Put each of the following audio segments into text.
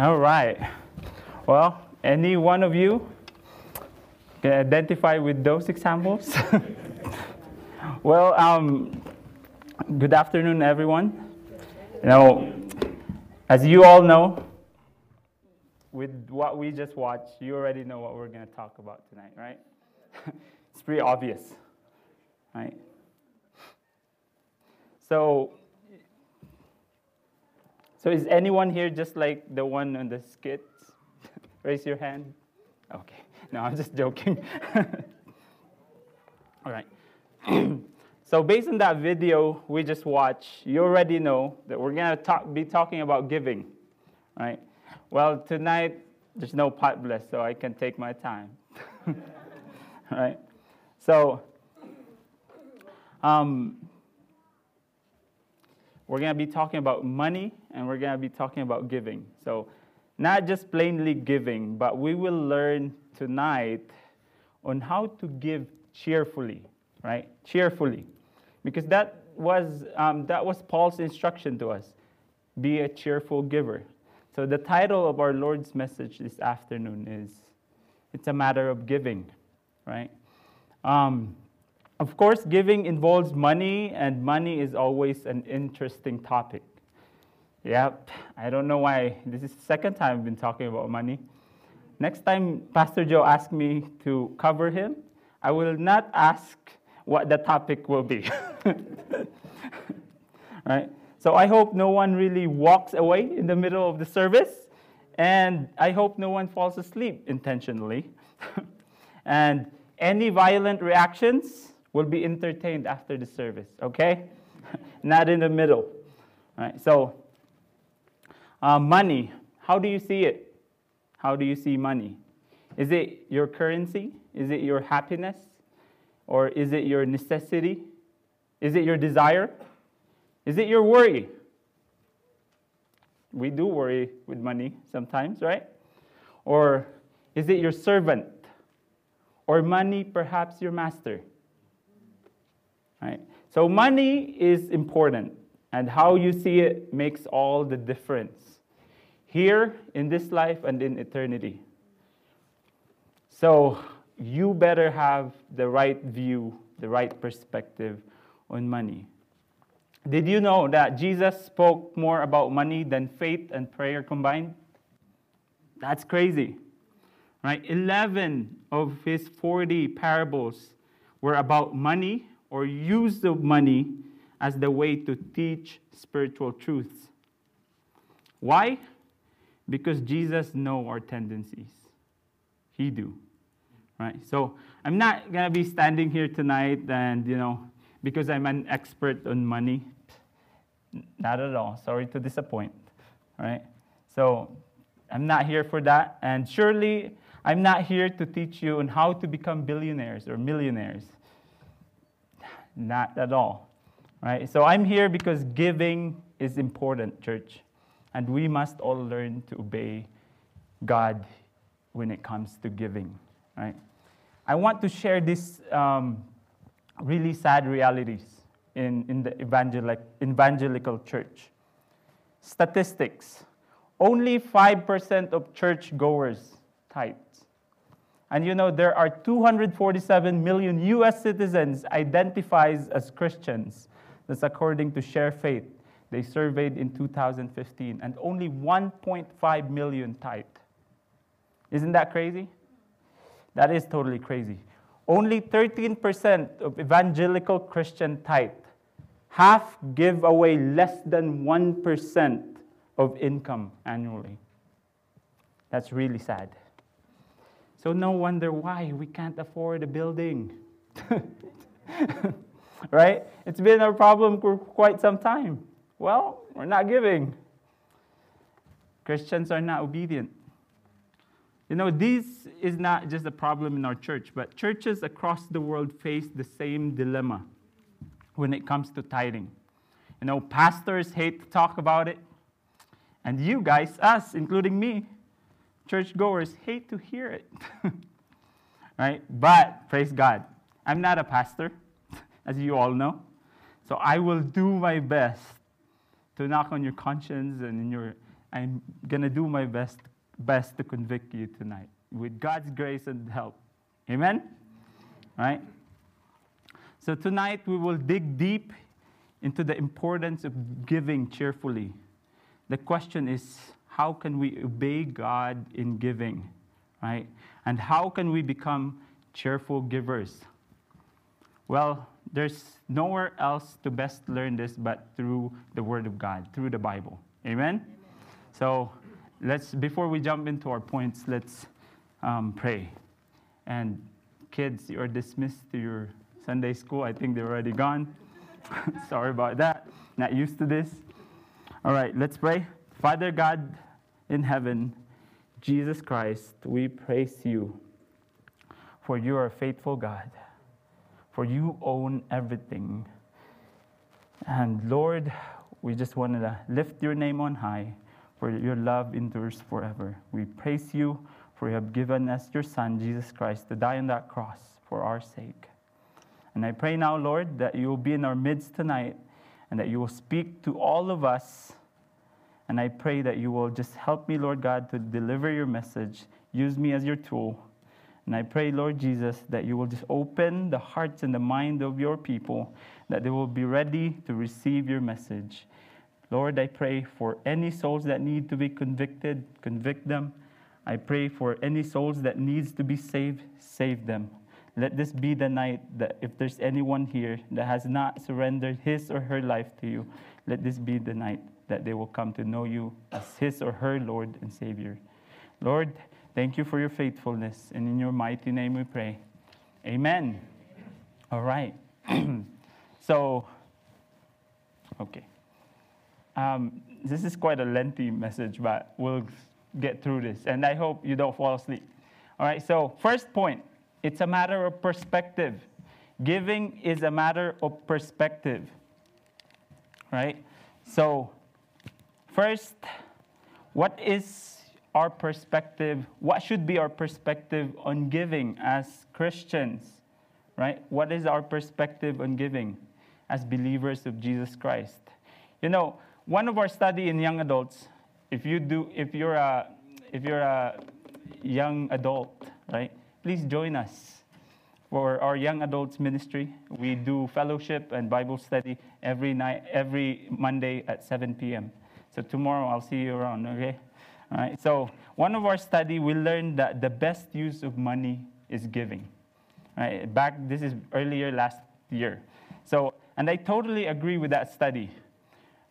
All right. Well, any one of you can identify with those examples? well, um, good afternoon, everyone. Know, as you all know, with what we just watched, you already know what we're going to talk about tonight, right? it's pretty obvious, right? So, so is anyone here just like the one on the skits? Raise your hand. Okay. No, I'm just joking. All right. so based on that video we just watched, you already know that we're gonna talk, be talking about giving, right? Well, tonight there's no pot bless, so I can take my time. right? So, um, we're going to be talking about money and we're going to be talking about giving. So, not just plainly giving, but we will learn tonight on how to give cheerfully, right? Cheerfully. Because that was, um, that was Paul's instruction to us be a cheerful giver. So, the title of our Lord's message this afternoon is It's a Matter of Giving, right? Um, of course, giving involves money, and money is always an interesting topic. Yep, I don't know why. This is the second time I've been talking about money. Next time Pastor Joe asks me to cover him, I will not ask what the topic will be. right? So I hope no one really walks away in the middle of the service, and I hope no one falls asleep intentionally. and any violent reactions, will be entertained after the service, okay? Not in the middle. All right, so, uh, money, how do you see it? How do you see money? Is it your currency? Is it your happiness? Or is it your necessity? Is it your desire? Is it your worry? We do worry with money sometimes, right? Or is it your servant? Or money, perhaps your master? Right? So money is important, and how you see it makes all the difference here in this life and in eternity. So you better have the right view, the right perspective on money. Did you know that Jesus spoke more about money than faith and prayer combined? That's crazy. Right? 11 of his 40 parables were about money or use the money as the way to teach spiritual truths. Why? Because Jesus know our tendencies. He do. Right? So I'm not gonna be standing here tonight and you know because I'm an expert on money. Not at all. Sorry to disappoint. Right? So I'm not here for that. And surely I'm not here to teach you on how to become billionaires or millionaires. Not at all. Right? So I'm here because giving is important, church. And we must all learn to obey God when it comes to giving. Right? I want to share these um, really sad realities in, in the evangelic, evangelical church. Statistics only 5% of church goers tithe. And you know, there are 247 million US citizens identifies as Christians. That's according to Share Faith. They surveyed in 2015, and only 1.5 million tithe. Isn't that crazy? That is totally crazy. Only 13% of evangelical Christian tithe. Half give away less than 1% of income annually. That's really sad. So no wonder why we can't afford a building. right? It's been a problem for quite some time. Well, we're not giving. Christians are not obedient. You know, this is not just a problem in our church, but churches across the world face the same dilemma when it comes to tithing. You know, pastors hate to talk about it, and you guys, us, including me, churchgoers hate to hear it. right? But praise God, I'm not a pastor, as you all know. So I will do my best to knock on your conscience and in your I'm going to do my best, best to convict you tonight with God's grace and help. Amen? Right? So tonight we will dig deep into the importance of giving cheerfully. The question is how can we obey God in giving? Right? And how can we become cheerful givers? Well, there's nowhere else to best learn this but through the Word of God, through the Bible. Amen? Amen. So let's, before we jump into our points, let's um, pray. And kids, you are dismissed to your Sunday school. I think they're already gone. Sorry about that. Not used to this. All right, let's pray. Father God in heaven, Jesus Christ, we praise you for you are a faithful God for you own everything. And Lord, we just wanted to lift your name on high, for your love endures forever. We praise you, for you have given us your Son, Jesus Christ, to die on that cross for our sake. And I pray now, Lord, that you will be in our midst tonight and that you will speak to all of us. And I pray that you will just help me, Lord God, to deliver your message. Use me as your tool and I pray, Lord Jesus, that you will just open the hearts and the mind of your people, that they will be ready to receive your message. Lord, I pray for any souls that need to be convicted, convict them. I pray for any souls that needs to be saved, save them. Let this be the night that if there's anyone here that has not surrendered his or her life to you, let this be the night that they will come to know you as his or her Lord and Savior. Lord, Thank you for your faithfulness. And in your mighty name we pray. Amen. All right. so, okay. Um, this is quite a lengthy message, but we'll get through this. And I hope you don't fall asleep. All right. So, first point it's a matter of perspective. Giving is a matter of perspective. Right? So, first, what is our perspective, what should be our perspective on giving as Christians, right? What is our perspective on giving as believers of Jesus Christ? You know, one of our study in young adults, if you do, if you're a, if you're a young adult, right? Please join us for our young adults ministry. We do fellowship and Bible study every night, every Monday at 7 p.m. So tomorrow I'll see you around, okay? Right? So one of our study, we learned that the best use of money is giving. Right? Back, this is earlier last year. So, and I totally agree with that study.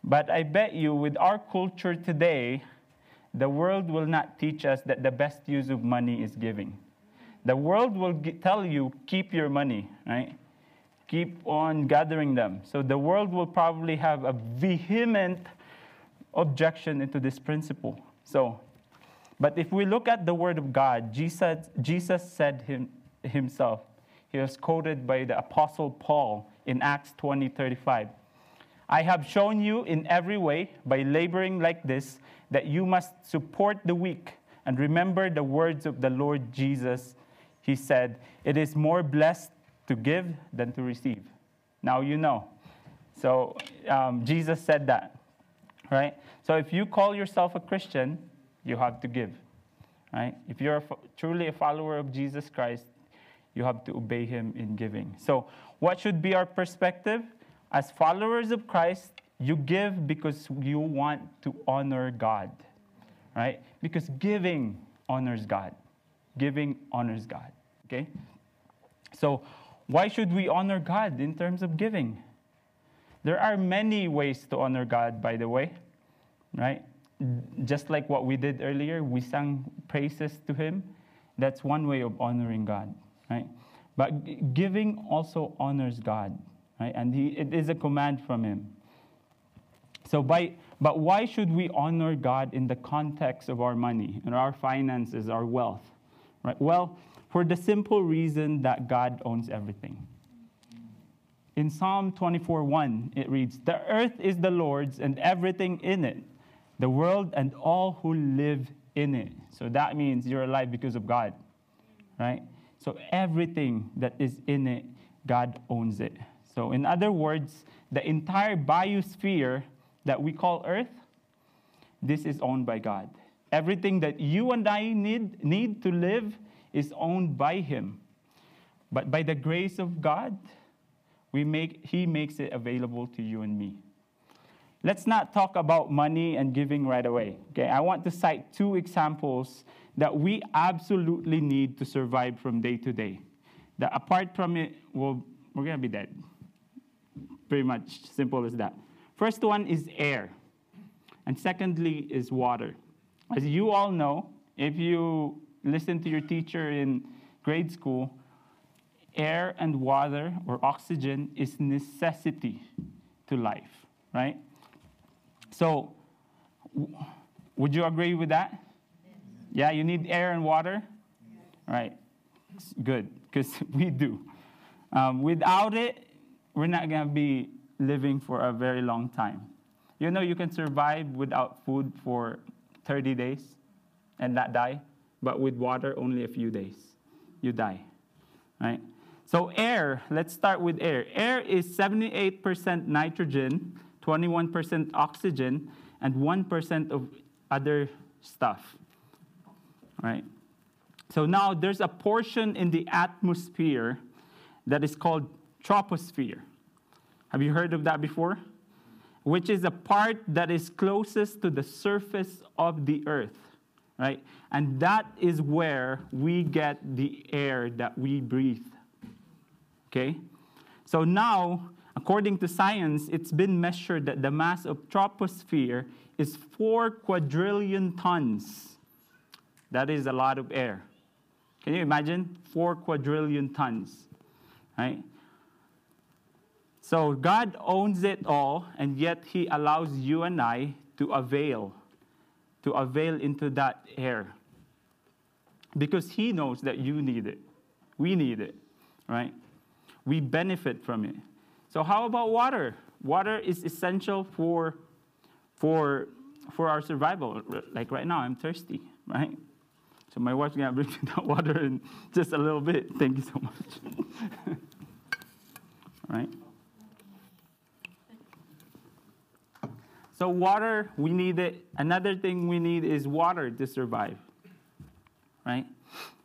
But I bet you, with our culture today, the world will not teach us that the best use of money is giving. The world will tell you, keep your money, right? Keep on gathering them. So the world will probably have a vehement objection into this principle. So, but if we look at the Word of God, Jesus, Jesus said him, himself, he was quoted by the Apostle Paul in Acts 20 35. I have shown you in every way, by laboring like this, that you must support the weak. And remember the words of the Lord Jesus. He said, It is more blessed to give than to receive. Now you know. So um, Jesus said that right? So if you call yourself a Christian, you have to give, right? If you're a, truly a follower of Jesus Christ, you have to obey him in giving. So what should be our perspective? As followers of Christ, you give because you want to honor God, right? Because giving honors God. Giving honors God, okay? So why should we honor God in terms of giving? There are many ways to honor God, by the way, right? Just like what we did earlier, we sang praises to Him. That's one way of honoring God, right? But giving also honors God, right? And he, it is a command from Him. So, by, but why should we honor God in the context of our money and our finances, our wealth? Right? Well, for the simple reason that God owns everything. In Psalm 24:1, it reads, The earth is the Lord's and everything in it, the world and all who live in it. So that means you're alive because of God, right? So everything that is in it, God owns it. So, in other words, the entire biosphere that we call Earth, this is owned by God. Everything that you and I need, need to live is owned by Him. But by the grace of God, we make, He makes it available to you and me. Let's not talk about money and giving right away. Okay, I want to cite two examples that we absolutely need to survive from day to day. That apart from it, well, we're gonna be dead. Pretty much simple as that. First one is air, and secondly is water. As you all know, if you listen to your teacher in grade school, air and water or oxygen is necessity to life, right? So, would you agree with that? Yeah, you need air and water? Right. Good, because we do. Um, without it, we're not going to be living for a very long time. You know, you can survive without food for 30 days and not die, but with water, only a few days. You die. Right? So, air, let's start with air. Air is 78% nitrogen, 21% oxygen, and 1% of other stuff. Right? So now there's a portion in the atmosphere that is called troposphere. Have you heard of that before? Which is a part that is closest to the surface of the earth, right? And that is where we get the air that we breathe. Okay? So now, according to science, it's been measured that the mass of troposphere is 4 quadrillion tons. That is a lot of air. Can you imagine? 4 quadrillion tons. Right? So God owns it all, and yet He allows you and I to avail, to avail into that air. Because He knows that you need it. We need it, right? We benefit from it. So, how about water? Water is essential for, for, for our survival. Like right now, I'm thirsty, right? So my wife's gonna bring me that water in just a little bit. Thank you so much. right? So water, we need it. Another thing we need is water to survive. Right?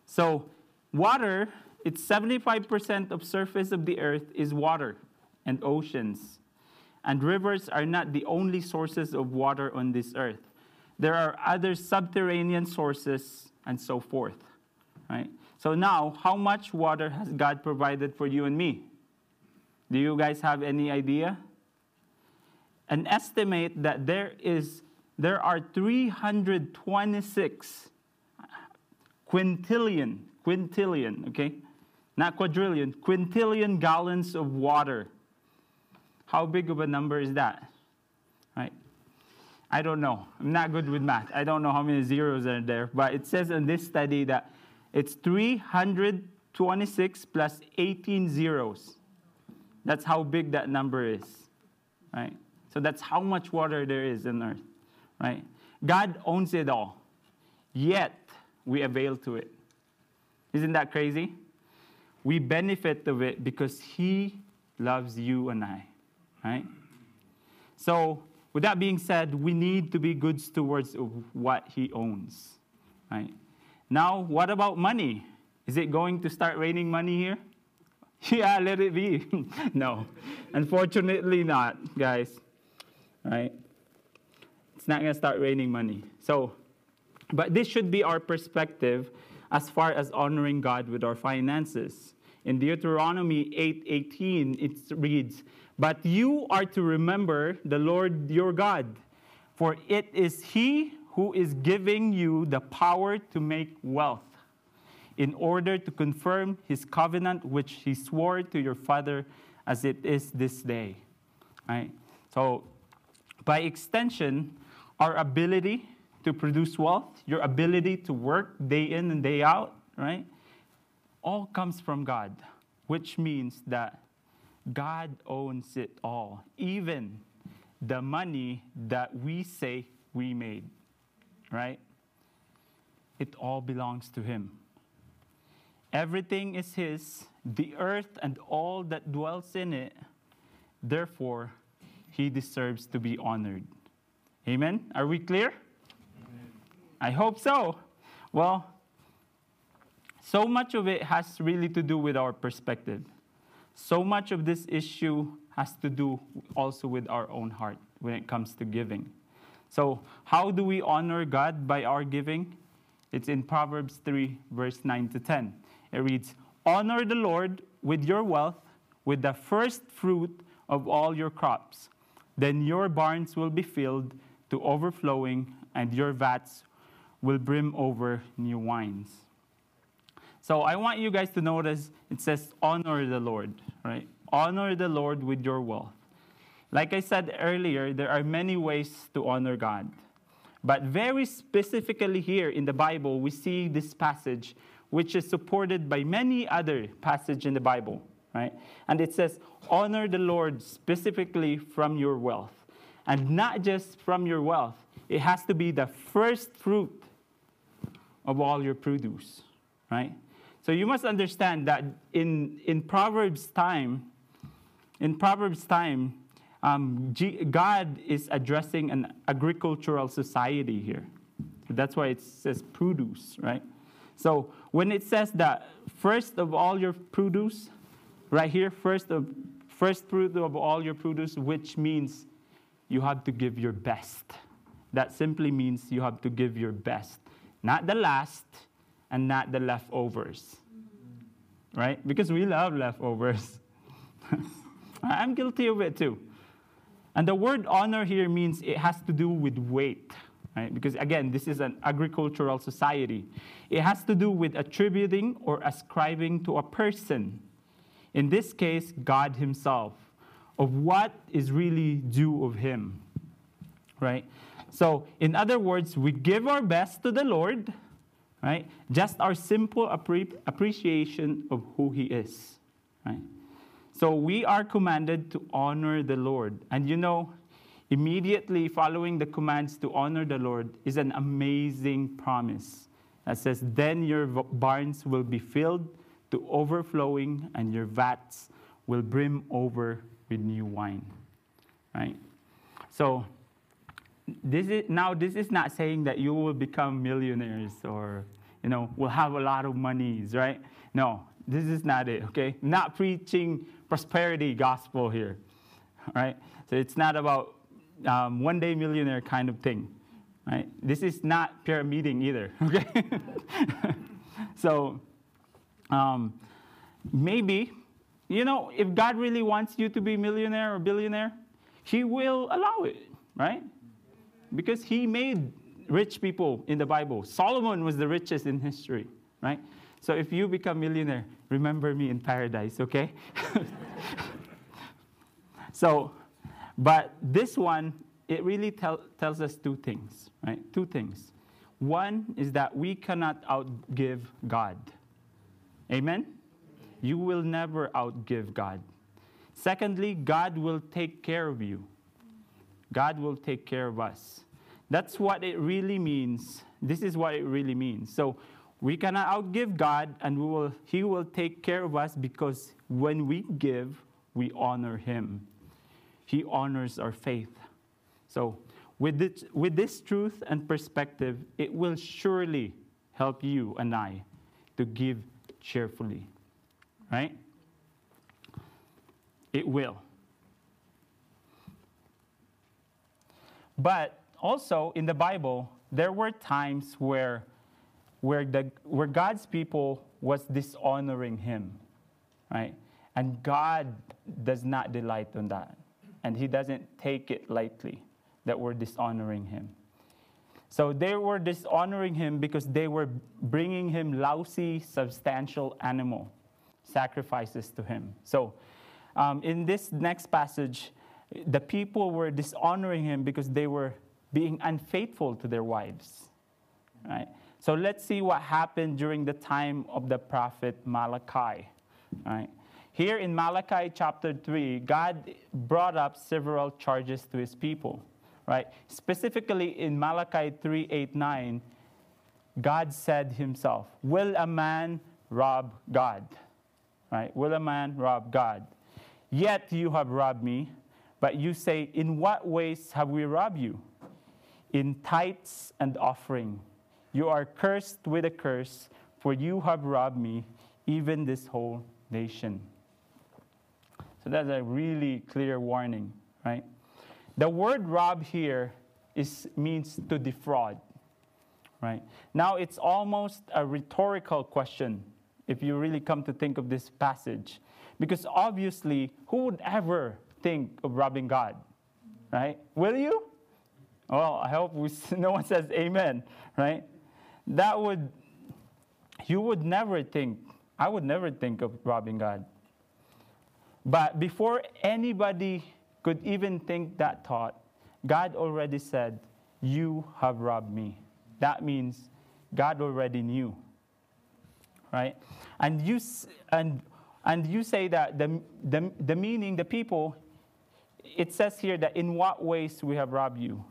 So water, it's 75% of surface of the earth is water and oceans. And rivers are not the only sources of water on this earth. There are other subterranean sources and so forth. Right? So now, how much water has God provided for you and me? Do you guys have any idea? An estimate that there is there are 326 quintillion, quintillion, okay? Not quadrillion, quintillion gallons of water. How big of a number is that? Right? I don't know. I'm not good with math. I don't know how many zeros are there, but it says in this study that it's 326 plus 18 zeros. That's how big that number is, right? So that's how much water there is in earth, right? God owns it all, yet we avail to it. Isn't that crazy? We benefit of it because He loves you and I, right? So with that being said, we need to be good stewards of what He owns. Right? Now, what about money? Is it going to start raining money here? yeah, let it be. no, unfortunately not, guys. Right? It's not going to start raining money. So, but this should be our perspective as far as honoring God with our finances. In Deuteronomy 8:18, it reads, but you are to remember the Lord your God, for it is He who is giving you the power to make wealth, in order to confirm His covenant which He swore to your father as it is this day. Right? So, by extension, our ability to produce wealth, your ability to work day in and day out, right? All comes from God, which means that God owns it all, even the money that we say we made, right? It all belongs to Him. Everything is His, the earth and all that dwells in it. Therefore, He deserves to be honored. Amen? Are we clear? I hope so. Well, so much of it has really to do with our perspective. So much of this issue has to do also with our own heart when it comes to giving. So, how do we honor God by our giving? It's in Proverbs 3, verse 9 to 10. It reads, Honor the Lord with your wealth, with the first fruit of all your crops. Then your barns will be filled to overflowing, and your vats will brim over new wines. So I want you guys to notice it says, honor the Lord, right? Honor the Lord with your wealth. Like I said earlier, there are many ways to honor God. But very specifically here in the Bible, we see this passage, which is supported by many other passages in the Bible, right? And it says, honor the Lord specifically from your wealth. And not just from your wealth, it has to be the first fruit of all your produce, right? So you must understand that in, in Proverbs time, in Proverbs time, um, G- God is addressing an agricultural society here. So that's why it says produce, right? So when it says that first of all your produce, right here, first of first fruit of all your produce, which means you have to give your best. That simply means you have to give your best, not the last and not the leftovers. Right? Because we love leftovers. I'm guilty of it too. And the word honor here means it has to do with weight, right? Because again, this is an agricultural society. It has to do with attributing or ascribing to a person, in this case, God Himself, of what is really due of Him, right? So, in other words, we give our best to the Lord, right? Just our simple appre- appreciation of who He is, right? So we are commanded to honor the Lord. And you know, immediately following the commands to honor the Lord is an amazing promise that says, Then your barns will be filled to overflowing, and your vats will brim over with new wine. Right? So, this is, now this is not saying that you will become millionaires or you know will have a lot of monies right no this is not it okay not preaching prosperity gospel here, right? So it's not about um, one day millionaire kind of thing, right? This is not pyramiding either, okay? so um, maybe, you know, if God really wants you to be millionaire or billionaire, He will allow it, right? Because He made rich people in the Bible. Solomon was the richest in history, right? So if you become millionaire, remember me in paradise, okay? so, but this one, it really tell, tells us two things, right? Two things. One is that we cannot outgive God. Amen? You will never outgive God. Secondly, God will take care of you. God will take care of us. That's what it really means. This is what it really means. So we cannot outgive God, and we will, He will take care of us because when we give, we honor Him. He honors our faith. So, with this, with this truth and perspective, it will surely help you and I to give cheerfully. Right? It will. But also in the Bible, there were times where where, the, where God's people was dishonoring him, right? And God does not delight on that. And he doesn't take it lightly that we're dishonoring him. So they were dishonoring him because they were bringing him lousy, substantial animal sacrifices to him. So um, in this next passage, the people were dishonoring him because they were being unfaithful to their wives, right? So let's see what happened during the time of the prophet Malachi. Right? Here in Malachi chapter 3, God brought up several charges to his people. Right? Specifically in Malachi 3 8 9, God said himself, Will a man rob God? Right? Will a man rob God? Yet you have robbed me. But you say, In what ways have we robbed you? In tithes and offering You are cursed with a curse, for you have robbed me, even this whole nation. So that's a really clear warning, right? The word rob here is, means to defraud, right? Now it's almost a rhetorical question if you really come to think of this passage. Because obviously, who would ever think of robbing God, right? Will you? Well, I hope we, no one says amen, right? That would, you would never think, I would never think of robbing God. But before anybody could even think that thought, God already said, You have robbed me. That means God already knew. Right? And you, and, and you say that the, the, the meaning, the people, it says here that in what ways we have robbed you.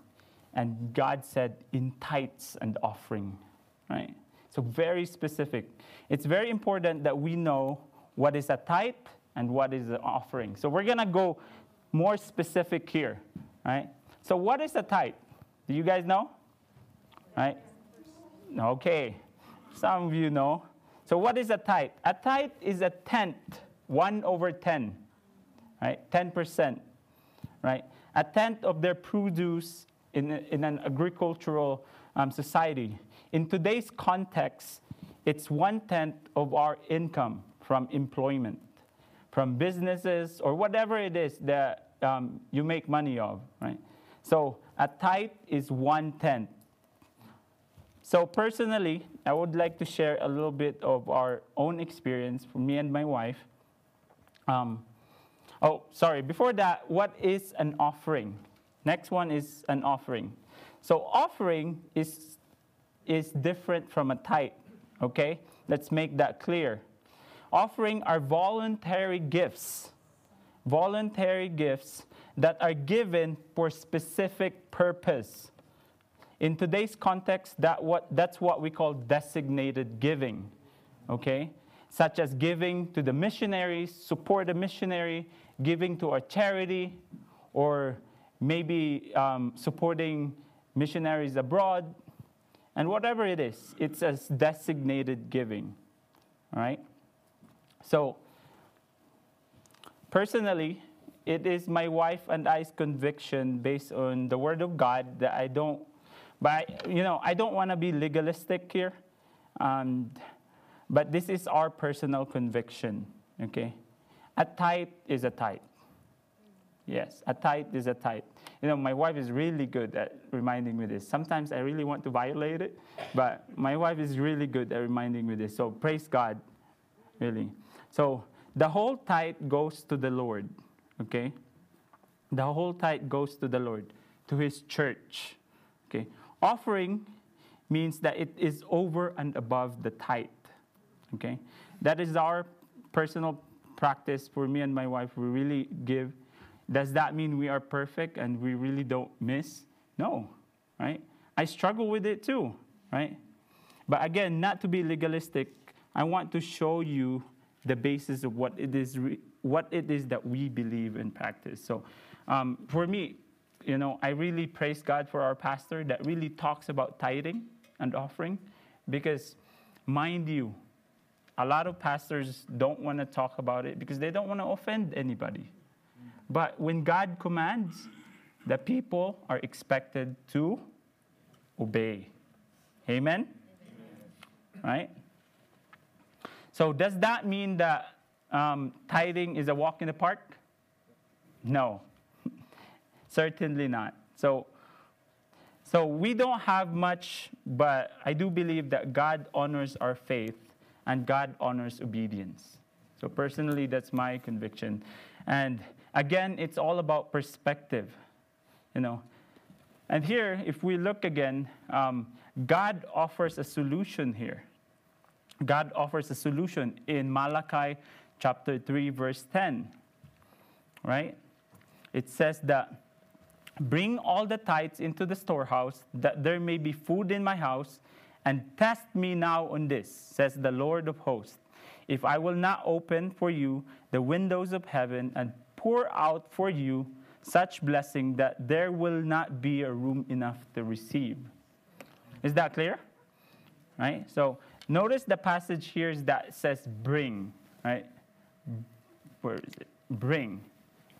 And God said, in tithes and offering. Right? So, very specific. It's very important that we know what is a tithe and what is an offering. So, we're going to go more specific here. Right? So, what is a tithe? Do you guys know? Right? Okay. Some of you know. So, what is a tithe? A tithe is a tenth, one over ten, right? 10%, right? A tenth of their produce in, in an agricultural um, society. In today's context, it's one tenth of our income from employment, from businesses, or whatever it is that um, you make money of, right? So a tithe is one tenth. So personally, I would like to share a little bit of our own experience for me and my wife. Um, oh, sorry. Before that, what is an offering? Next one is an offering. So offering is, is different from a tithe, okay? Let's make that clear. Offering are voluntary gifts, voluntary gifts that are given for specific purpose. In today's context, that what, that's what we call designated giving, okay? Such as giving to the missionaries, support a missionary, giving to a charity, or maybe um, supporting missionaries abroad, and whatever it is, it's as designated giving. Right? So, personally, it is my wife and I's conviction based on the Word of God that I don't, but you know, I don't want to be legalistic here, and but this is our personal conviction. Okay, a tithe is a tithe. Yes, a tithe is a tithe. You know, my wife is really good at reminding me this. Sometimes I really want to violate it, but my wife is really good at reminding me this. So praise God, really. So the whole tithe goes to the Lord, okay? The whole tithe goes to the Lord, to His church, okay? Offering means that it is over and above the tithe, okay? That is our personal practice for me and my wife. We really give does that mean we are perfect and we really don't miss? No, right? I struggle with it too, right? But again, not to be legalistic, I want to show you the basis of what it is, what it is that we believe in practice. So, um, for me, you know, I really praise God for our pastor that really talks about tithing and offering, because, mind you, a lot of pastors don't want to talk about it because they don't want to offend anybody. But when God commands, the people are expected to obey. Amen? Amen? Right? So, does that mean that um, tithing is a walk in the park? No, certainly not. So, so we don't have much, but I do believe that God honors our faith and God honors obedience. So personally, that's my conviction. And Again, it's all about perspective, you know. And here, if we look again, um, God offers a solution here. God offers a solution in Malachi chapter 3, verse 10. Right? It says that, Bring all the tithes into the storehouse, that there may be food in my house, and test me now on this, says the Lord of hosts. If I will not open for you the windows of heaven and pour out for you such blessing that there will not be a room enough to receive. Is that clear? right? So notice the passage here is that says bring, right? Where is it? Bring,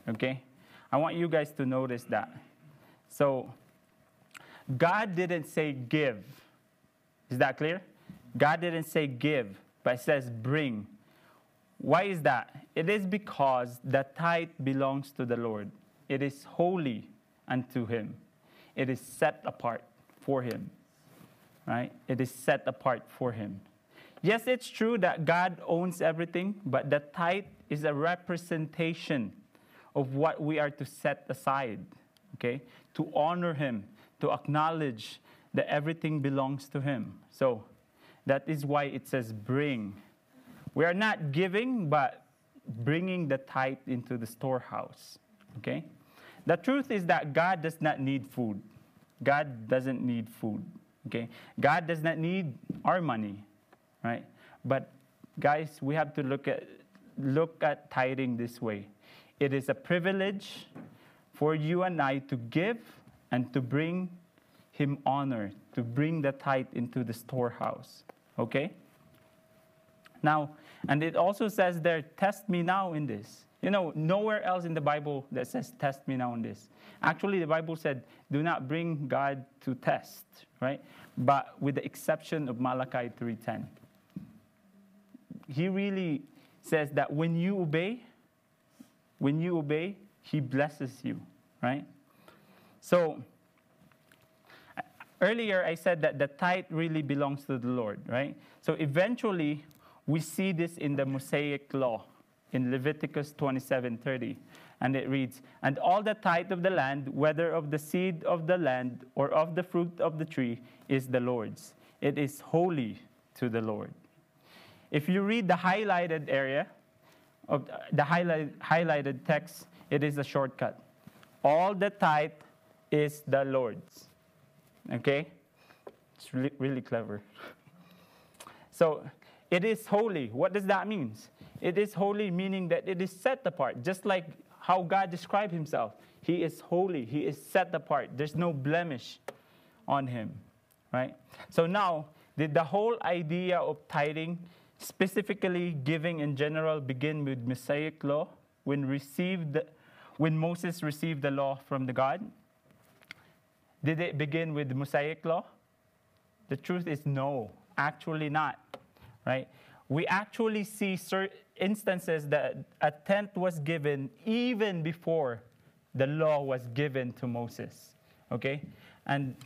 okay? I want you guys to notice that. So God didn't say give. Is that clear? God didn't say give, but it says bring. Why is that? It is because the tithe belongs to the Lord. It is holy unto him. It is set apart for him. Right? It is set apart for him. Yes, it's true that God owns everything, but the tithe is a representation of what we are to set aside, okay? To honor him, to acknowledge that everything belongs to him. So that is why it says bring. We are not giving, but bringing the tithe into the storehouse, okay? The truth is that God does not need food. God doesn't need food. Okay? God does not need our money. Right? But guys, we have to look at look at tithing this way. It is a privilege for you and I to give and to bring him honor, to bring the tithe into the storehouse. Okay? Now, and it also says there, test me now in this. You know, nowhere else in the Bible that says, test me now in this. Actually, the Bible said, do not bring God to test, right? But with the exception of Malachi 3.10. He really says that when you obey, when you obey, he blesses you, right? So, earlier I said that the tithe really belongs to the Lord, right? So eventually, we see this in the Mosaic law in Leviticus 27:30. And it reads, And all the tithe of the land, whether of the seed of the land or of the fruit of the tree, is the Lord's. It is holy to the Lord. If you read the highlighted area of the highlight, highlighted text, it is a shortcut. All the tithe is the Lord's. Okay? It's really, really clever. So it is holy. What does that mean? It is holy, meaning that it is set apart, just like how God described himself. He is holy, he is set apart. There's no blemish on him, right? So now, did the whole idea of tithing, specifically giving in general, begin with Mosaic law when received when Moses received the law from the God? Did it begin with Mosaic law? The truth is no, actually not, right? We actually see certain instances that a tenth was given even before the law was given to Moses. Okay? And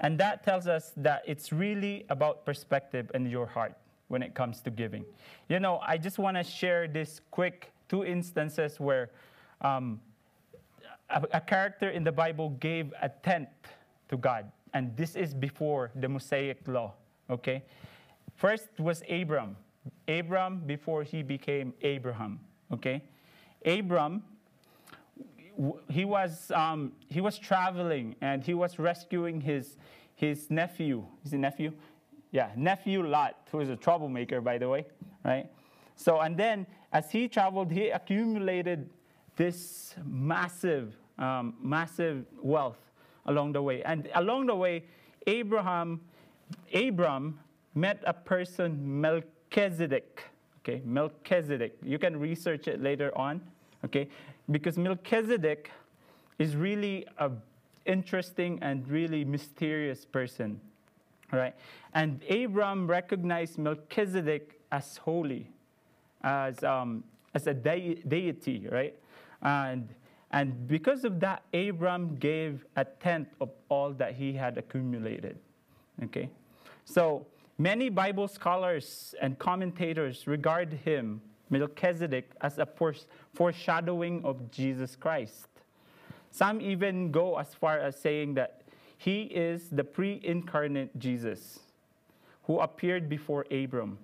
and that tells us that it's really about perspective and your heart when it comes to giving. You know, I just want to share this quick two instances where um, a, a character in the Bible gave a tenth to God. And this is before the Mosaic law. Okay? First was Abram. Abram before he became Abraham. Okay, Abram. He was um, he was traveling and he was rescuing his his nephew. Is it nephew? Yeah, nephew Lot, who is a troublemaker, by the way, right? So and then as he traveled, he accumulated this massive, um, massive wealth along the way. And along the way, Abraham, Abram met a person, Melchizedek. Okay, Melchizedek. You can research it later on. Okay, because Melchizedek is really a interesting and really mysterious person. Right, and Abram recognized Melchizedek as holy, as um, as a de- deity. Right, and and because of that, Abram gave a tenth of all that he had accumulated. Okay, so Many Bible scholars and commentators regard him, Melchizedek, as a foreshadowing of Jesus Christ. Some even go as far as saying that he is the pre incarnate Jesus who appeared before Abram.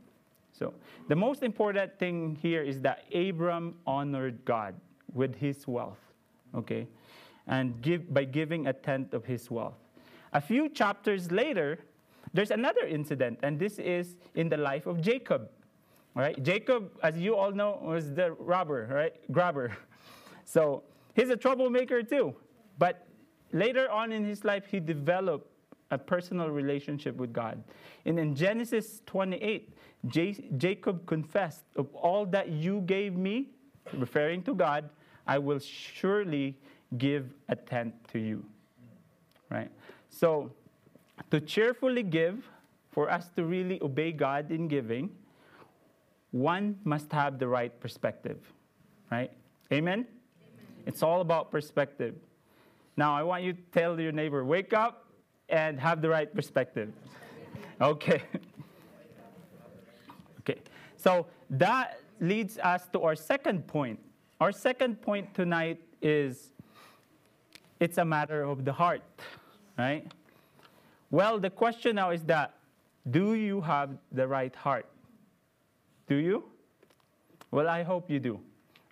So, the most important thing here is that Abram honored God with his wealth, okay, and give, by giving a tenth of his wealth. A few chapters later, there's another incident, and this is in the life of Jacob. Right? Jacob, as you all know, was the robber, right? Grabber. So he's a troublemaker too. But later on in his life, he developed a personal relationship with God. And in Genesis 28, J- Jacob confessed, Of all that you gave me, referring to God, I will surely give a tenth to you. Right? So, to cheerfully give, for us to really obey God in giving, one must have the right perspective. Right? Amen? Amen? It's all about perspective. Now, I want you to tell your neighbor, wake up and have the right perspective. Okay. okay. So that leads us to our second point. Our second point tonight is it's a matter of the heart, right? Well, the question now is that do you have the right heart? Do you? Well, I hope you do,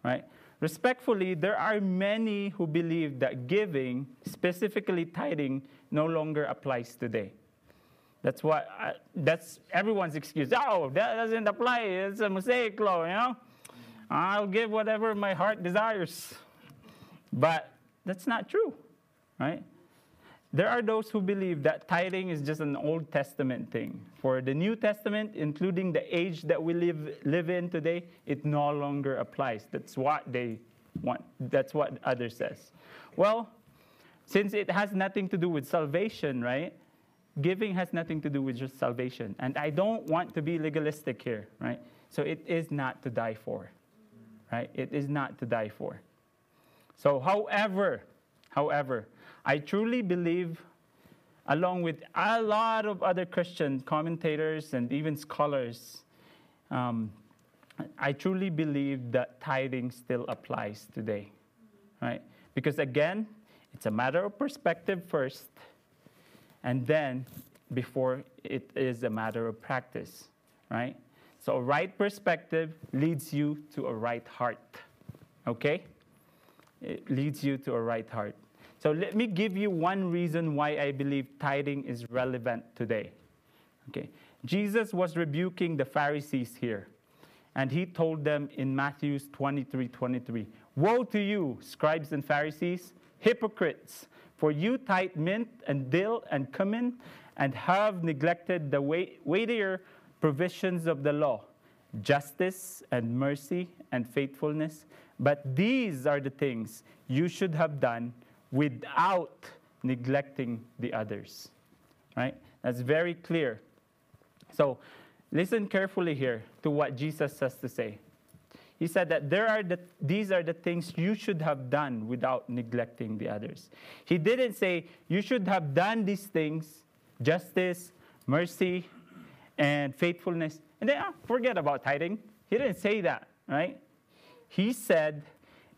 right? Respectfully, there are many who believe that giving, specifically tithing, no longer applies today. That's what I, that's everyone's excuse. Oh, that doesn't apply. It's a Mosaic law, you know. I'll give whatever my heart desires. But that's not true, right? There are those who believe that tithing is just an Old Testament thing. For the New Testament, including the age that we live, live in today, it no longer applies. That's what they want. That's what others says. Well, since it has nothing to do with salvation, right? Giving has nothing to do with just salvation. And I don't want to be legalistic here, right? So it is not to die for, right? It is not to die for. So, however, however, I truly believe, along with a lot of other Christian commentators and even scholars, um, I truly believe that tithing still applies today, right? Because again, it's a matter of perspective first, and then before it is a matter of practice, right? So, a right perspective leads you to a right heart, okay? It leads you to a right heart. So, let me give you one reason why I believe tithing is relevant today. Okay. Jesus was rebuking the Pharisees here, and he told them in Matthew 23 23, Woe to you, scribes and Pharisees! hypocrites, for you tithe mint and dill and cumin, and have neglected the weightier provisions of the law justice and mercy and faithfulness. But these are the things you should have done without neglecting the others. Right? That's very clear. So listen carefully here to what Jesus says to say. He said that there are the, these are the things you should have done without neglecting the others. He didn't say you should have done these things justice, mercy, and faithfulness. And then oh, forget about tithing. He didn't say that, right? He said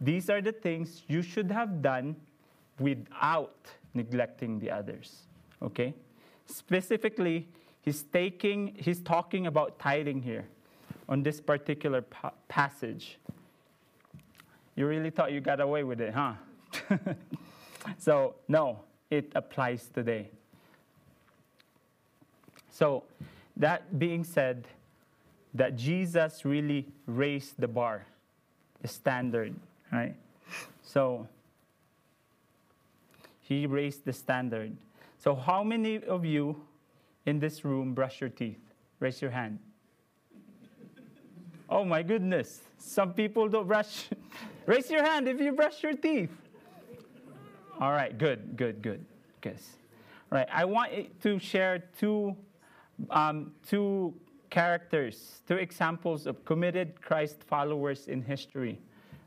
these are the things you should have done without neglecting the others. Okay? Specifically, he's taking he's talking about tithing here on this particular pa- passage. You really thought you got away with it, huh? so, no, it applies today. So, that being said, that Jesus really raised the bar, the standard, right? So, he raised the standard. So, how many of you in this room brush your teeth? Raise your hand. Oh my goodness. Some people don't brush. Raise your hand if you brush your teeth. All right, good, good, good. Guess. All right, I want to share two, um, two characters, two examples of committed Christ followers in history.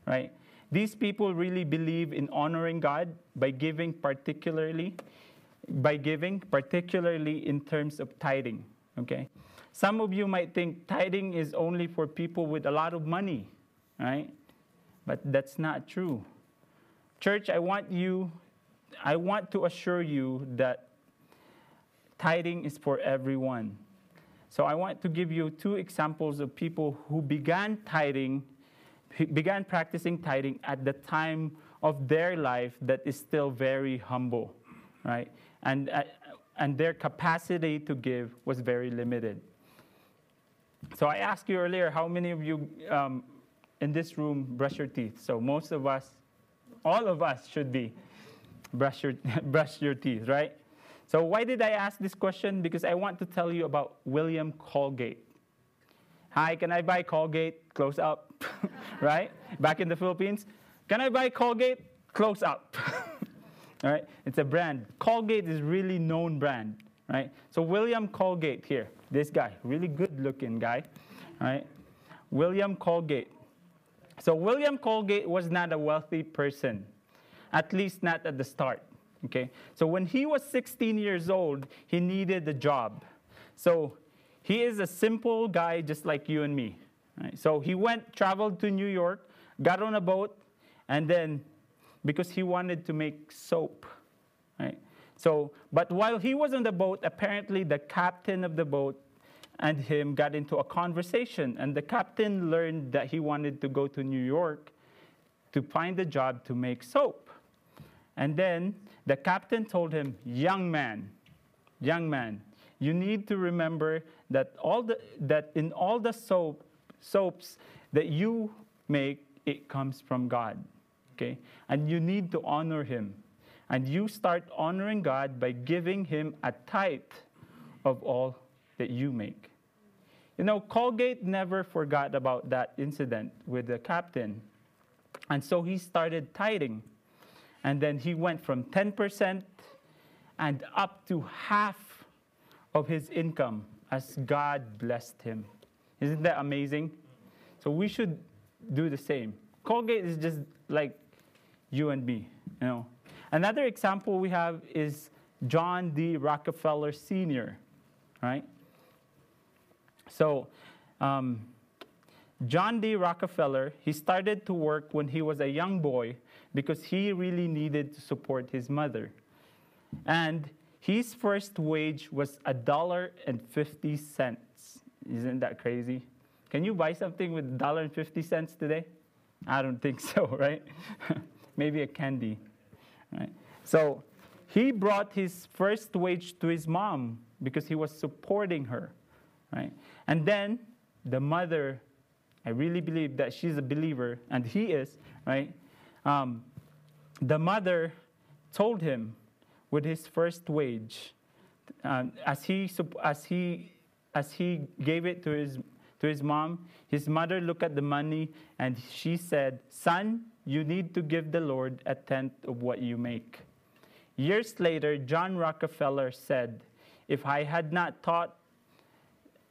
Right? These people really believe in honoring God by giving, particularly, by giving, particularly in terms of tithing. Okay? Some of you might think tithing is only for people with a lot of money, right? But that's not true. Church, I want you, I want to assure you that tithing is for everyone. So I want to give you two examples of people who began tithing, began practicing tithing at the time of their life that is still very humble, right? And, uh, and their capacity to give was very limited. So I asked you earlier, how many of you um, in this room brush your teeth? So most of us, all of us should be brush your, brush your teeth, right? So, why did I ask this question? Because I want to tell you about William Colgate. Hi, can I buy Colgate? Close up, right? Back in the Philippines. Can I buy Colgate? Close up. All right? It's a brand. Colgate is really known brand, right? So William Colgate here, this guy, really good looking guy, right? William Colgate. So William Colgate was not a wealthy person, at least not at the start. Okay? So when he was 16 years old, he needed a job. So he is a simple guy just like you and me. Right? So he went, traveled to New York, got on a boat, and then because he wanted to make soap. Right? So, but while he was on the boat, apparently the captain of the boat and him got into a conversation, and the captain learned that he wanted to go to New York to find a job to make soap. And then the captain told him, Young man, young man, you need to remember that, all the, that in all the soap, soaps that you make, it comes from God. Okay? And you need to honor Him. And you start honoring God by giving Him a tithe of all that you make. You know, Colgate never forgot about that incident with the captain. And so he started tithing. And then he went from 10% and up to half of his income as God blessed him. Isn't that amazing? So we should do the same. Colgate is just like you and me, you know. Another example we have is John D. Rockefeller Sr., right? So, um, John D. Rockefeller, he started to work when he was a young boy because he really needed to support his mother. And his first wage was a dollar and fifty cents. Isn't that crazy? Can you buy something with a dollar and fifty cents today? I don't think so, right? Maybe a candy, right? So he brought his first wage to his mom because he was supporting her, right? And then the mother, I really believe that she's a believer, and he is, right? Um, the mother told him with his first wage, um, as, he, as, he, as he gave it to his, to his mom, his mother looked at the money and she said, Son, you need to give the Lord a tenth of what you make. Years later, John Rockefeller said, If I had not taught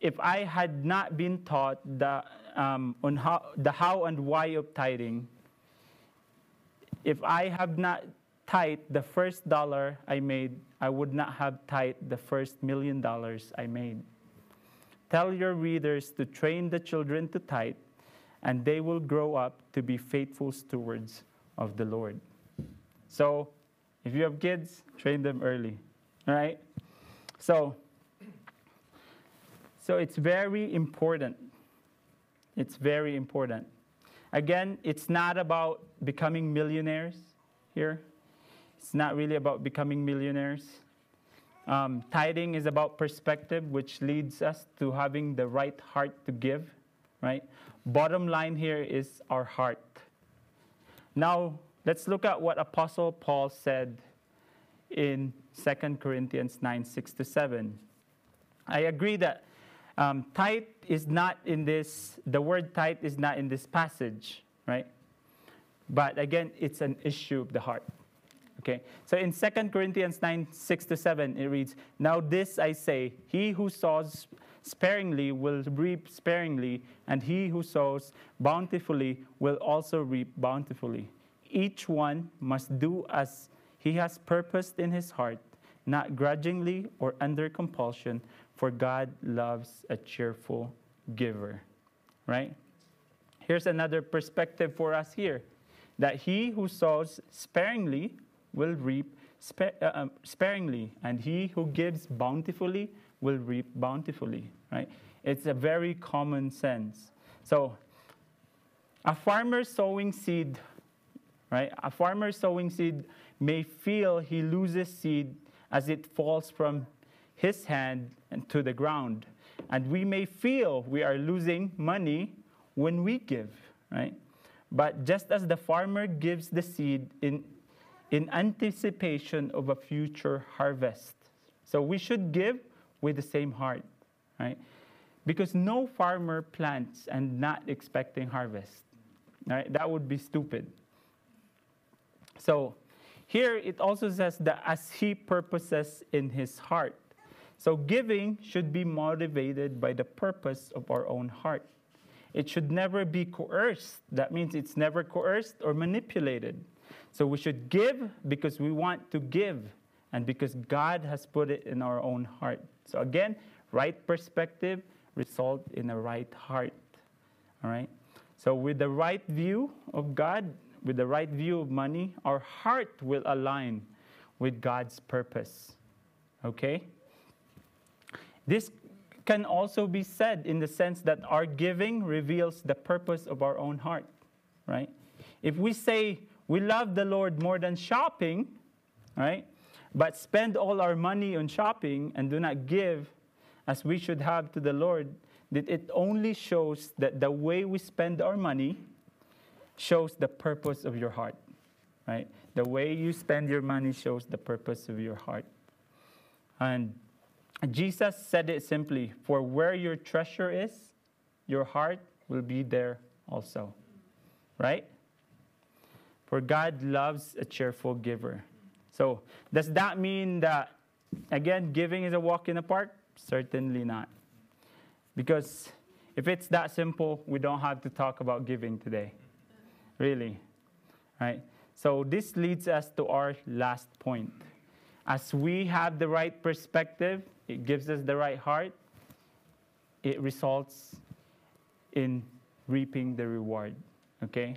if I had not been taught the, um, on how, the how and why of tithing, if I have not tithed the first dollar I made, I would not have tithed the first million dollars I made. Tell your readers to train the children to tithe, and they will grow up to be faithful stewards of the Lord. So, if you have kids, train them early, all right? So, so it's very important. It's very important. Again, it's not about becoming millionaires here. It's not really about becoming millionaires. Um, tithing is about perspective, which leads us to having the right heart to give, right? Bottom line here is our heart. Now, let's look at what Apostle Paul said in 2 Corinthians 9 6 to 7. I agree that um, tithe is not in this, the word tithe is not in this passage, right? But again, it's an issue of the heart. Okay, so in 2 Corinthians 9 6 to 7, it reads, Now this I say, he who sows sparingly will reap sparingly, and he who sows bountifully will also reap bountifully. Each one must do as he has purposed in his heart, not grudgingly or under compulsion, for God loves a cheerful giver. Right? Here's another perspective for us here that he who sows sparingly will reap uh, um, sparingly, and he who gives bountifully will reap bountifully. Right? It's a very common sense. So, a farmer sowing seed, right? A farmer sowing seed may feel he loses seed as it falls from his hand to the ground. And we may feel we are losing money when we give, right? But just as the farmer gives the seed in, in anticipation of a future harvest, So we should give with the same heart, right? Because no farmer plants and not expecting harvest. Right? That would be stupid. So here it also says that as he purposes in his heart. So giving should be motivated by the purpose of our own heart. It should never be coerced. That means it's never coerced or manipulated. So we should give because we want to give and because God has put it in our own heart. So again, right perspective result in a right heart. All right? So with the right view of God, with the right view of money, our heart will align with God's purpose. Okay? This can also be said in the sense that our giving reveals the purpose of our own heart, right? If we say we love the Lord more than shopping, right? But spend all our money on shopping and do not give as we should have to the Lord, that it only shows that the way we spend our money shows the purpose of your heart, right? The way you spend your money shows the purpose of your heart. And Jesus said it simply For where your treasure is, your heart will be there also, right? For God loves a cheerful giver. So, does that mean that, again, giving is a walk in the park? Certainly not. Because if it's that simple, we don't have to talk about giving today. Really. Right? So, this leads us to our last point. As we have the right perspective, it gives us the right heart, it results in reaping the reward. Okay?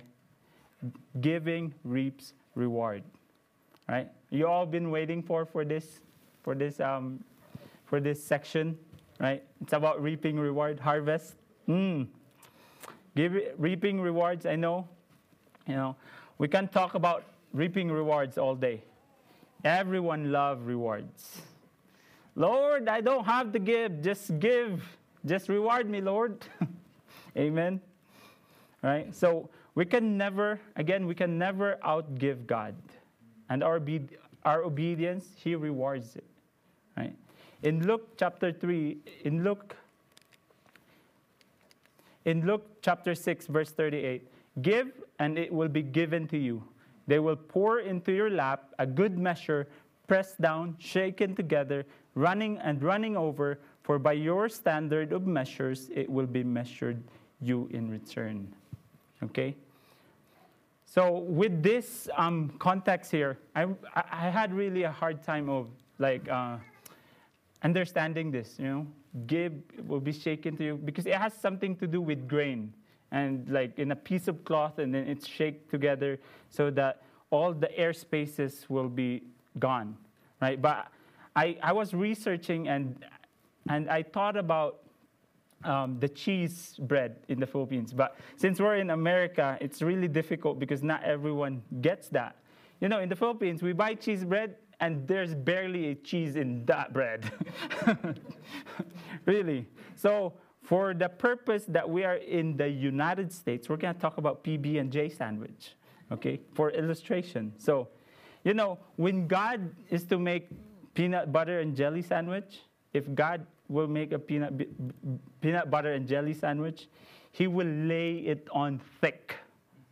Giving reaps reward. Right? You all been waiting for for this for this um for this section, right? It's about reaping reward, harvest. Mm. Give, reaping rewards, I know. You know, we can talk about reaping rewards all day. Everyone love rewards. Lord, I don't have to give, just give. Just reward me, Lord. Amen. Right? So we can never, again, we can never outgive God. And our, our obedience, He rewards it. Right? In Luke chapter 3, in Luke, in Luke chapter 6, verse 38, give and it will be given to you. They will pour into your lap a good measure, pressed down, shaken together, running and running over, for by your standard of measures it will be measured you in return. Okay? So with this um, context here, I, I had really a hard time of like uh, understanding this. You know, give will be shaken to you because it has something to do with grain and like in a piece of cloth, and then it's shaked together so that all the air spaces will be gone, right? But I, I was researching and, and I thought about um, the cheese bread in the Philippines. But since we're in America, it's really difficult because not everyone gets that. You know, in the Philippines, we buy cheese bread and there's barely a cheese in that bread. really. So, for the purpose that we are in the United States, we're going to talk about PB and J sandwich, okay, for illustration. So, you know, when God is to make peanut butter and jelly sandwich, if God will make a peanut, peanut butter and jelly sandwich, he will lay it on thick,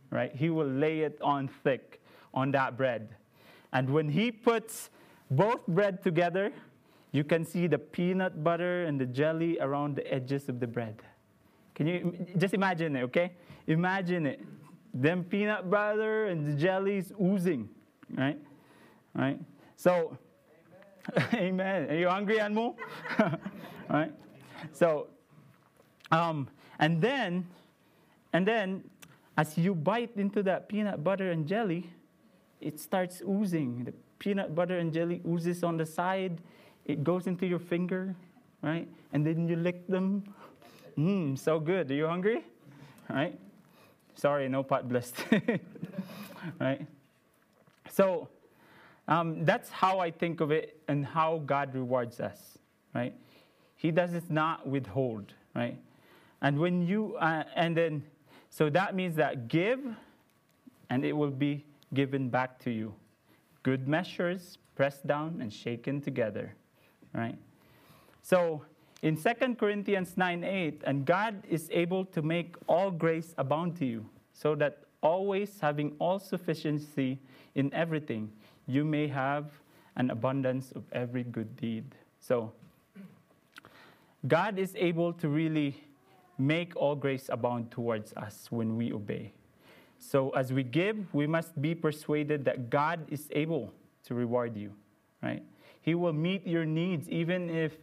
right? He will lay it on thick on that bread. And when he puts both bread together, you can see the peanut butter and the jelly around the edges of the bread. Can you just imagine it, okay? Imagine it. Them peanut butter and the jelly is oozing, right? Right? So, Amen. Are you hungry, Anmo? right? So, um, and then, and then, as you bite into that peanut butter and jelly, it starts oozing. The peanut butter and jelly oozes on the side. It goes into your finger, right? And then you lick them. Mmm, so good. Are you hungry? Right? Sorry, no pot blessed. right? So, um, that's how I think of it and how God rewards us, right? He does it not withhold, right? And when you, uh, and then, so that means that give and it will be given back to you. Good measures, pressed down and shaken together, right? So in 2 Corinthians 9 8, and God is able to make all grace abound to you, so that always having all sufficiency in everything, you may have an abundance of every good deed. So, God is able to really make all grace abound towards us when we obey. So, as we give, we must be persuaded that God is able to reward you, right? He will meet your needs even if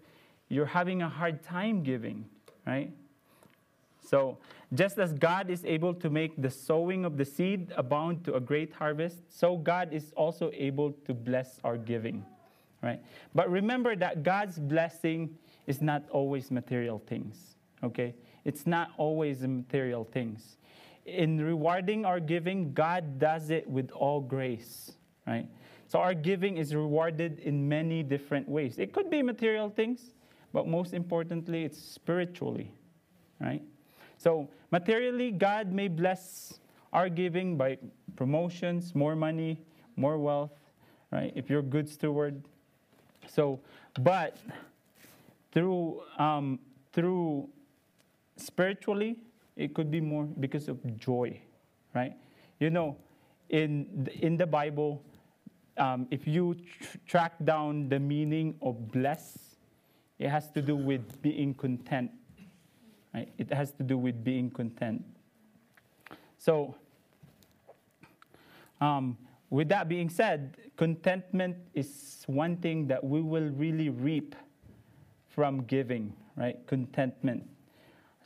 you're having a hard time giving, right? So, just as God is able to make the sowing of the seed abound to a great harvest, so God is also able to bless our giving, right? But remember that God's blessing is not always material things, okay? It's not always material things. In rewarding our giving, God does it with all grace, right? So our giving is rewarded in many different ways. It could be material things, but most importantly, it's spiritually, right? So, materially, God may bless our giving by promotions, more money, more wealth, right? If you're a good steward. So, but through, um, through spiritually, it could be more because of joy, right? You know, in, in the Bible, um, if you tr- track down the meaning of bless, it has to do with being content. Right? It has to do with being content. So, um, with that being said, contentment is one thing that we will really reap from giving, right? Contentment.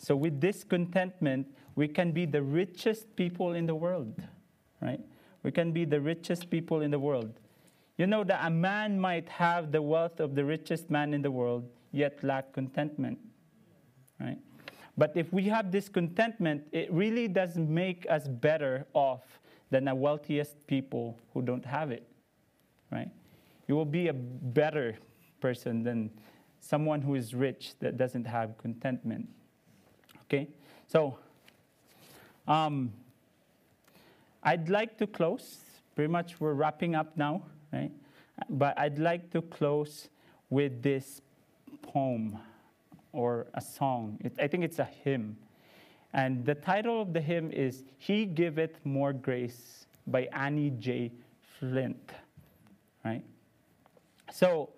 So, with this contentment, we can be the richest people in the world, right? We can be the richest people in the world. You know that a man might have the wealth of the richest man in the world, yet lack contentment. Right? But if we have this contentment, it really does make us better off than the wealthiest people who don't have it. Right? You will be a better person than someone who is rich that doesn't have contentment. Okay? So, um, I'd like to close. Pretty much we're wrapping up now, right? But I'd like to close with this poem or a song. It, I think it's a hymn. And the title of the hymn is He Giveth More Grace by Annie J. Flint. Right? So,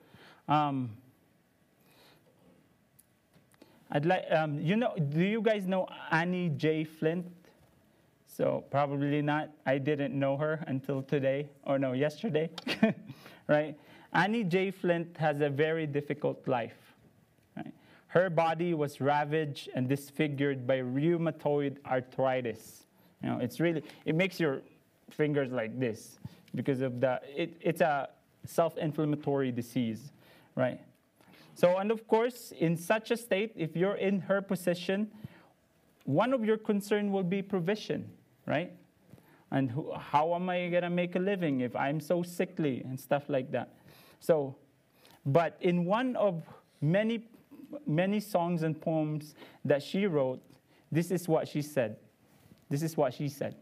um, I'd like, um, you know, do you guys know Annie J. Flint? So, probably not. I didn't know her until today, or no, yesterday, right? Annie J. Flint has a very difficult life. Her body was ravaged and disfigured by rheumatoid arthritis. You know, it's really, it makes your fingers like this because of the, it, it's a self-inflammatory disease, right? So, and of course, in such a state, if you're in her position, one of your concern will be provision, right? And who, how am I going to make a living if I'm so sickly and stuff like that? So, but in one of many many songs and poems that she wrote, this is what she said. This is what she said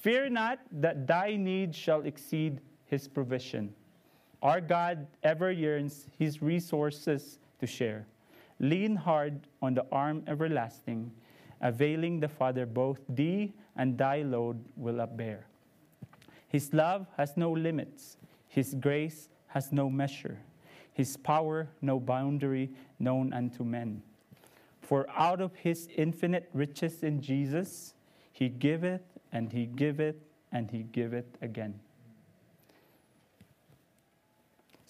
Fear not that thy need shall exceed his provision. Our God ever yearns his resources to share. Lean hard on the arm everlasting, availing the Father both thee and thy load will upbear. His love has no limits, his grace has no measure his power no boundary known unto men. For out of his infinite riches in Jesus, he giveth and he giveth and he giveth again.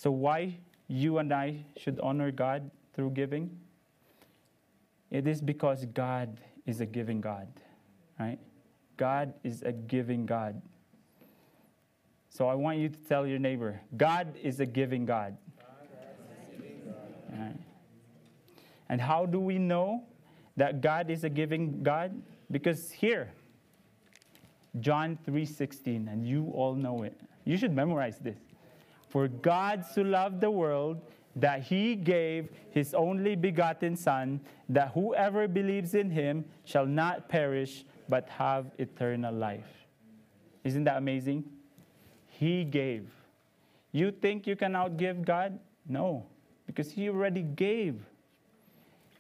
So, why you and I should honor God through giving? It is because God is a giving God, right? God is a giving God. So, I want you to tell your neighbor God is a giving God. And how do we know that God is a giving God? Because here, John 3:16, and you all know it. You should memorize this. For God so loved the world that he gave his only begotten Son, that whoever believes in him shall not perish but have eternal life. Isn't that amazing? He gave. You think you can outgive God? No because He already gave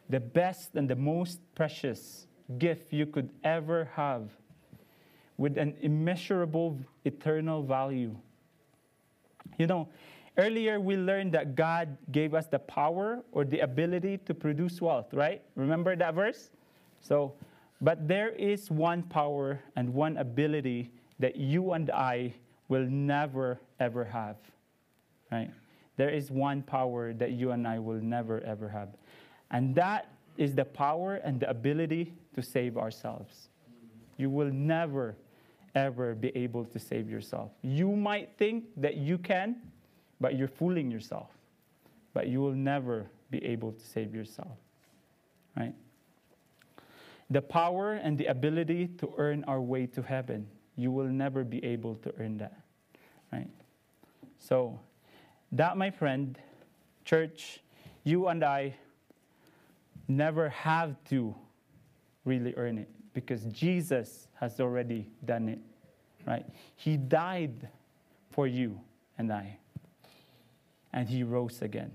the best and the most precious gift you could ever have with an immeasurable eternal value. You know, earlier we learned that God gave us the power or the ability to produce wealth, right? Remember that verse? So, but there is one power and one ability that you and I will never ever have, right? There is one power that you and I will never ever have. And that is the power and the ability to save ourselves. You will never ever be able to save yourself. You might think that you can, but you're fooling yourself. But you will never be able to save yourself. Right? The power and the ability to earn our way to heaven, you will never be able to earn that. Right? So, that, my friend, church, you and I never have to really earn it because Jesus has already done it, right? He died for you and I, and He rose again.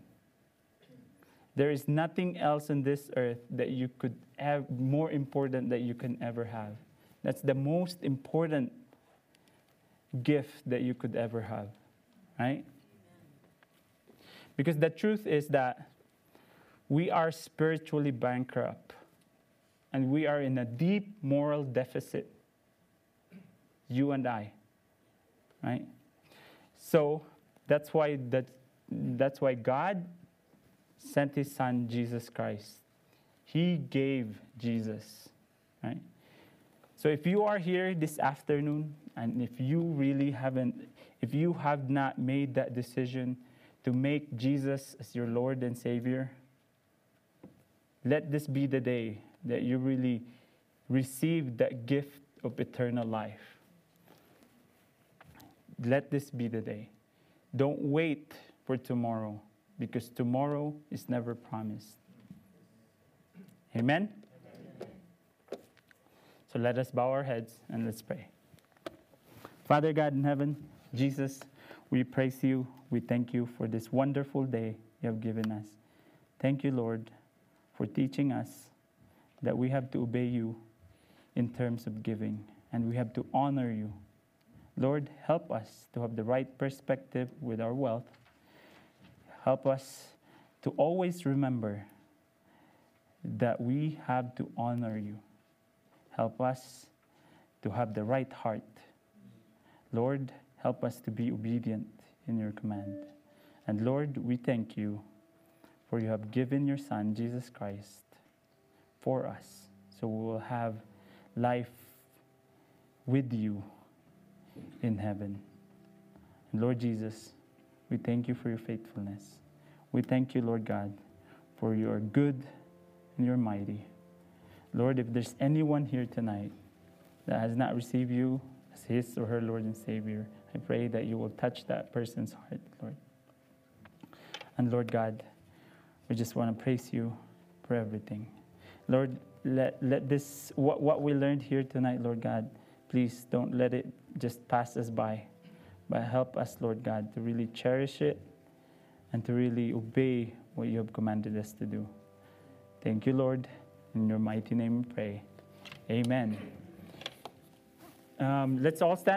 There is nothing else on this earth that you could have more important that you can ever have. That's the most important gift that you could ever have, right? Because the truth is that we are spiritually bankrupt and we are in a deep moral deficit. You and I. Right? So that's why that, that's why God sent his son Jesus Christ. He gave Jesus. Right? So if you are here this afternoon and if you really haven't if you have not made that decision to make Jesus as your Lord and Savior, let this be the day that you really receive that gift of eternal life. Let this be the day. Don't wait for tomorrow because tomorrow is never promised. Amen? So let us bow our heads and let's pray. Father God in heaven, Jesus, we praise you. We thank you for this wonderful day you have given us. Thank you, Lord for teaching us that we have to obey you in terms of giving and we have to honor you. Lord, help us to have the right perspective with our wealth. Help us to always remember that we have to honor you. Help us to have the right heart. Lord, help us to be obedient in your command. And Lord, we thank you for you have given your Son, Jesus Christ, for us. So we will have life with you in heaven. Lord Jesus, we thank you for your faithfulness. We thank you, Lord God, for you are good and you're mighty. Lord, if there's anyone here tonight that has not received you as his or her Lord and Savior, I pray that you will touch that person's heart, Lord. And Lord God, we just want to praise you for everything. Lord, let, let this, what, what we learned here tonight, Lord God, please don't let it just pass us by, but help us, Lord God, to really cherish it and to really obey what you have commanded us to do. Thank you, Lord. In your mighty name we pray. Amen. Um, let's all stand.